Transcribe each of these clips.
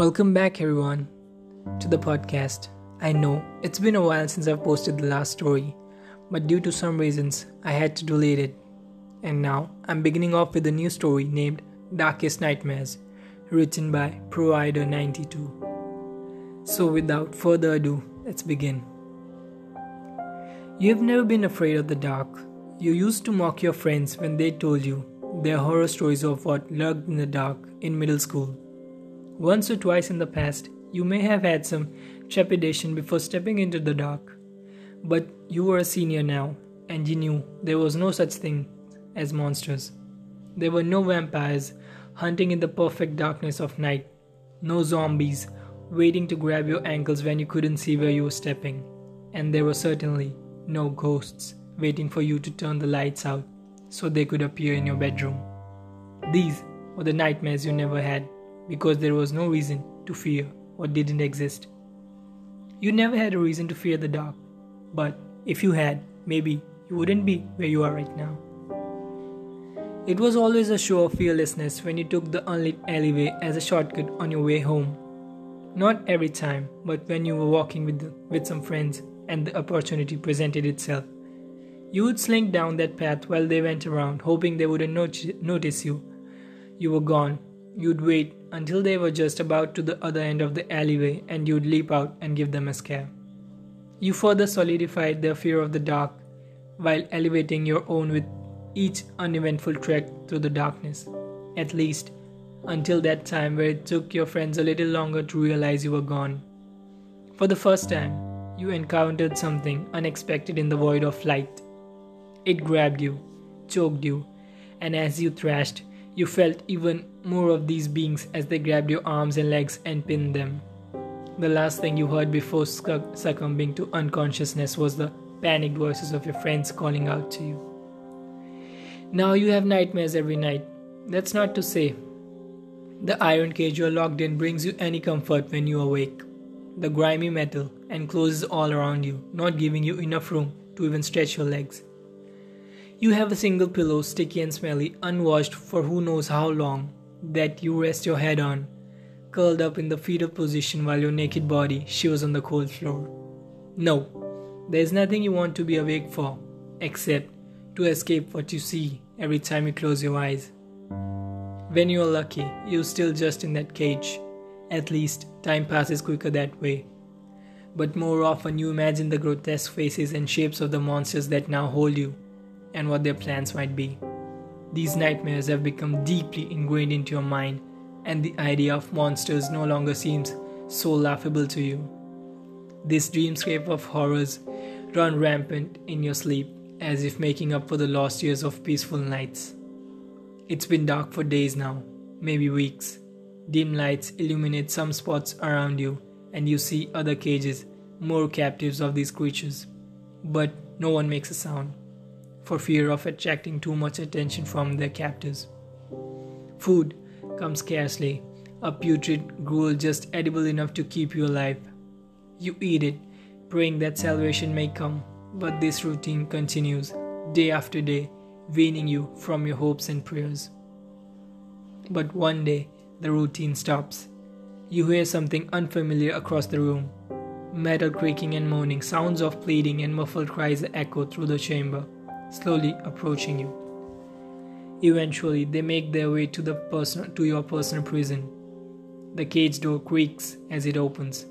Welcome back, everyone, to the podcast. I know it's been a while since I've posted the last story, but due to some reasons, I had to delete it. And now I'm beginning off with a new story named Darkest Nightmares, written by Provider92. So, without further ado, let's begin. You have never been afraid of the dark. You used to mock your friends when they told you their horror stories of what lurked in the dark in middle school. Once or twice in the past, you may have had some trepidation before stepping into the dark. But you were a senior now, and you knew there was no such thing as monsters. There were no vampires hunting in the perfect darkness of night, no zombies waiting to grab your ankles when you couldn't see where you were stepping, and there were certainly no ghosts waiting for you to turn the lights out so they could appear in your bedroom. These were the nightmares you never had because there was no reason to fear what didn't exist. You never had a reason to fear the dark, but if you had, maybe you wouldn't be where you are right now. It was always a show of fearlessness when you took the unlit alleyway as a shortcut on your way home. Not every time, but when you were walking with, the, with some friends and the opportunity presented itself. You would slink down that path while they went around, hoping they wouldn't not- notice you. You were gone, You'd wait until they were just about to the other end of the alleyway and you'd leap out and give them a scare. You further solidified their fear of the dark while elevating your own with each uneventful trek through the darkness, at least until that time where it took your friends a little longer to realize you were gone. For the first time, you encountered something unexpected in the void of light. It grabbed you, choked you, and as you thrashed, you felt even more of these beings as they grabbed your arms and legs and pinned them. The last thing you heard before succumbing to unconsciousness was the panicked voices of your friends calling out to you. Now you have nightmares every night. That's not to say the iron cage you're locked in brings you any comfort when you awake. The grimy metal encloses all around you, not giving you enough room to even stretch your legs. You have a single pillow, sticky and smelly, unwashed for who knows how long, that you rest your head on, curled up in the fetal position while your naked body shivers on the cold floor. No, there is nothing you want to be awake for, except to escape what you see every time you close your eyes. When you are lucky, you're still just in that cage. At least, time passes quicker that way. But more often, you imagine the grotesque faces and shapes of the monsters that now hold you and what their plans might be. These nightmares have become deeply ingrained into your mind, and the idea of monsters no longer seems so laughable to you. This dreamscape of horrors run rampant in your sleep as if making up for the lost years of peaceful nights. It's been dark for days now, maybe weeks. Dim lights illuminate some spots around you, and you see other cages, more captives of these creatures. But no one makes a sound for fear of attracting too much attention from their captors. Food comes scarcely, a putrid gruel just edible enough to keep you alive. You eat it, praying that salvation may come, but this routine continues day after day, weaning you from your hopes and prayers. But one day, the routine stops. You hear something unfamiliar across the room. Metal creaking and moaning, sounds of pleading and muffled cries echo through the chamber slowly approaching you. Eventually, they make their way to the person to your personal prison. The cage door creaks as it opens,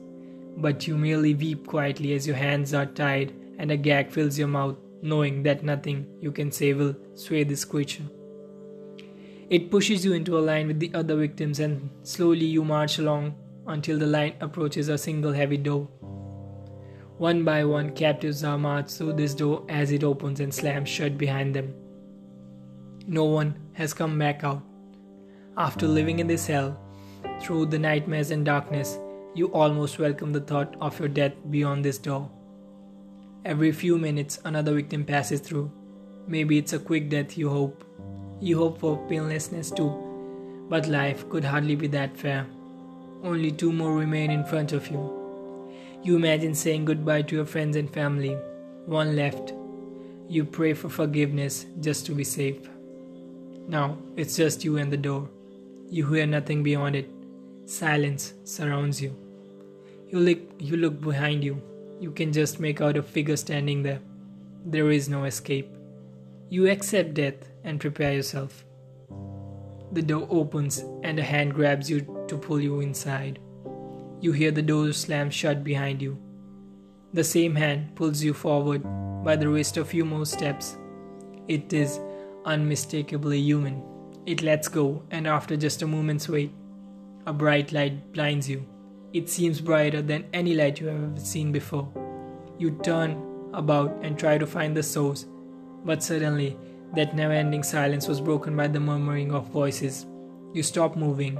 but you merely weep quietly as your hands are tied and a gag fills your mouth, knowing that nothing you can say will sway this creature. It pushes you into a line with the other victims, and slowly you march along until the line approaches a single heavy door. One by one, captives are marched through this door as it opens and slams shut behind them. No one has come back out. After living in this hell, through the nightmares and darkness, you almost welcome the thought of your death beyond this door. Every few minutes, another victim passes through. Maybe it's a quick death you hope. You hope for painlessness too, but life could hardly be that fair. Only two more remain in front of you. You imagine saying goodbye to your friends and family. One left. You pray for forgiveness just to be safe. Now it's just you and the door. You hear nothing beyond it. Silence surrounds you. You look, you look behind you. You can just make out a figure standing there. There is no escape. You accept death and prepare yourself. The door opens and a hand grabs you to pull you inside. You hear the door slam shut behind you. The same hand pulls you forward by the wrist a few more steps. It is unmistakably human. It lets go, and after just a moment's wait, a bright light blinds you. It seems brighter than any light you have ever seen before. You turn about and try to find the source, but suddenly that never ending silence was broken by the murmuring of voices. You stop moving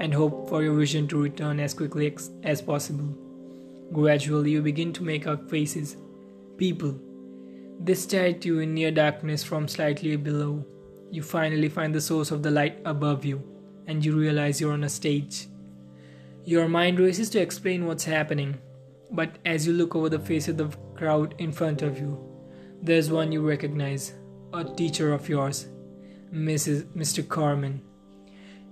and hope for your vision to return as quickly as possible. Gradually, you begin to make out faces, people. They stare at you in near darkness from slightly below. You finally find the source of the light above you, and you realize you're on a stage. Your mind races to explain what's happening, but as you look over the face of the crowd in front of you, there's one you recognize a teacher of yours, Mrs. Mr. Carmen.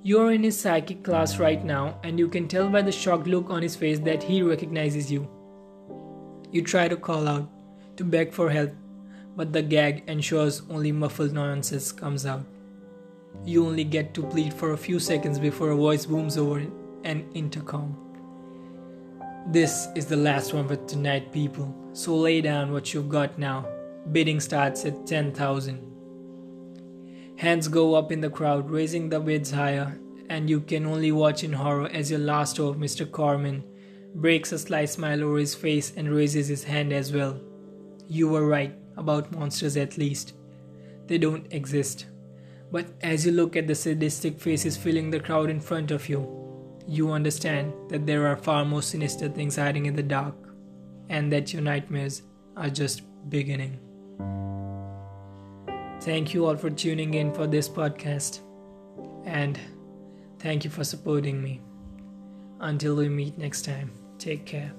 You're in his psychic class right now, and you can tell by the shocked look on his face that he recognizes you. You try to call out, to beg for help, but the gag ensures only muffled nonsense comes out. You only get to plead for a few seconds before a voice booms over an intercom. This is the last one for tonight, people, so lay down what you've got now Bidding starts at 10,000. Hands go up in the crowd, raising the bids higher, and you can only watch in horror as your last hope, Mr. Corman, breaks a sly smile over his face and raises his hand as well. You were right, about monsters at least. They don't exist. But as you look at the sadistic faces filling the crowd in front of you, you understand that there are far more sinister things hiding in the dark, and that your nightmares are just beginning. Thank you all for tuning in for this podcast. And thank you for supporting me. Until we meet next time, take care.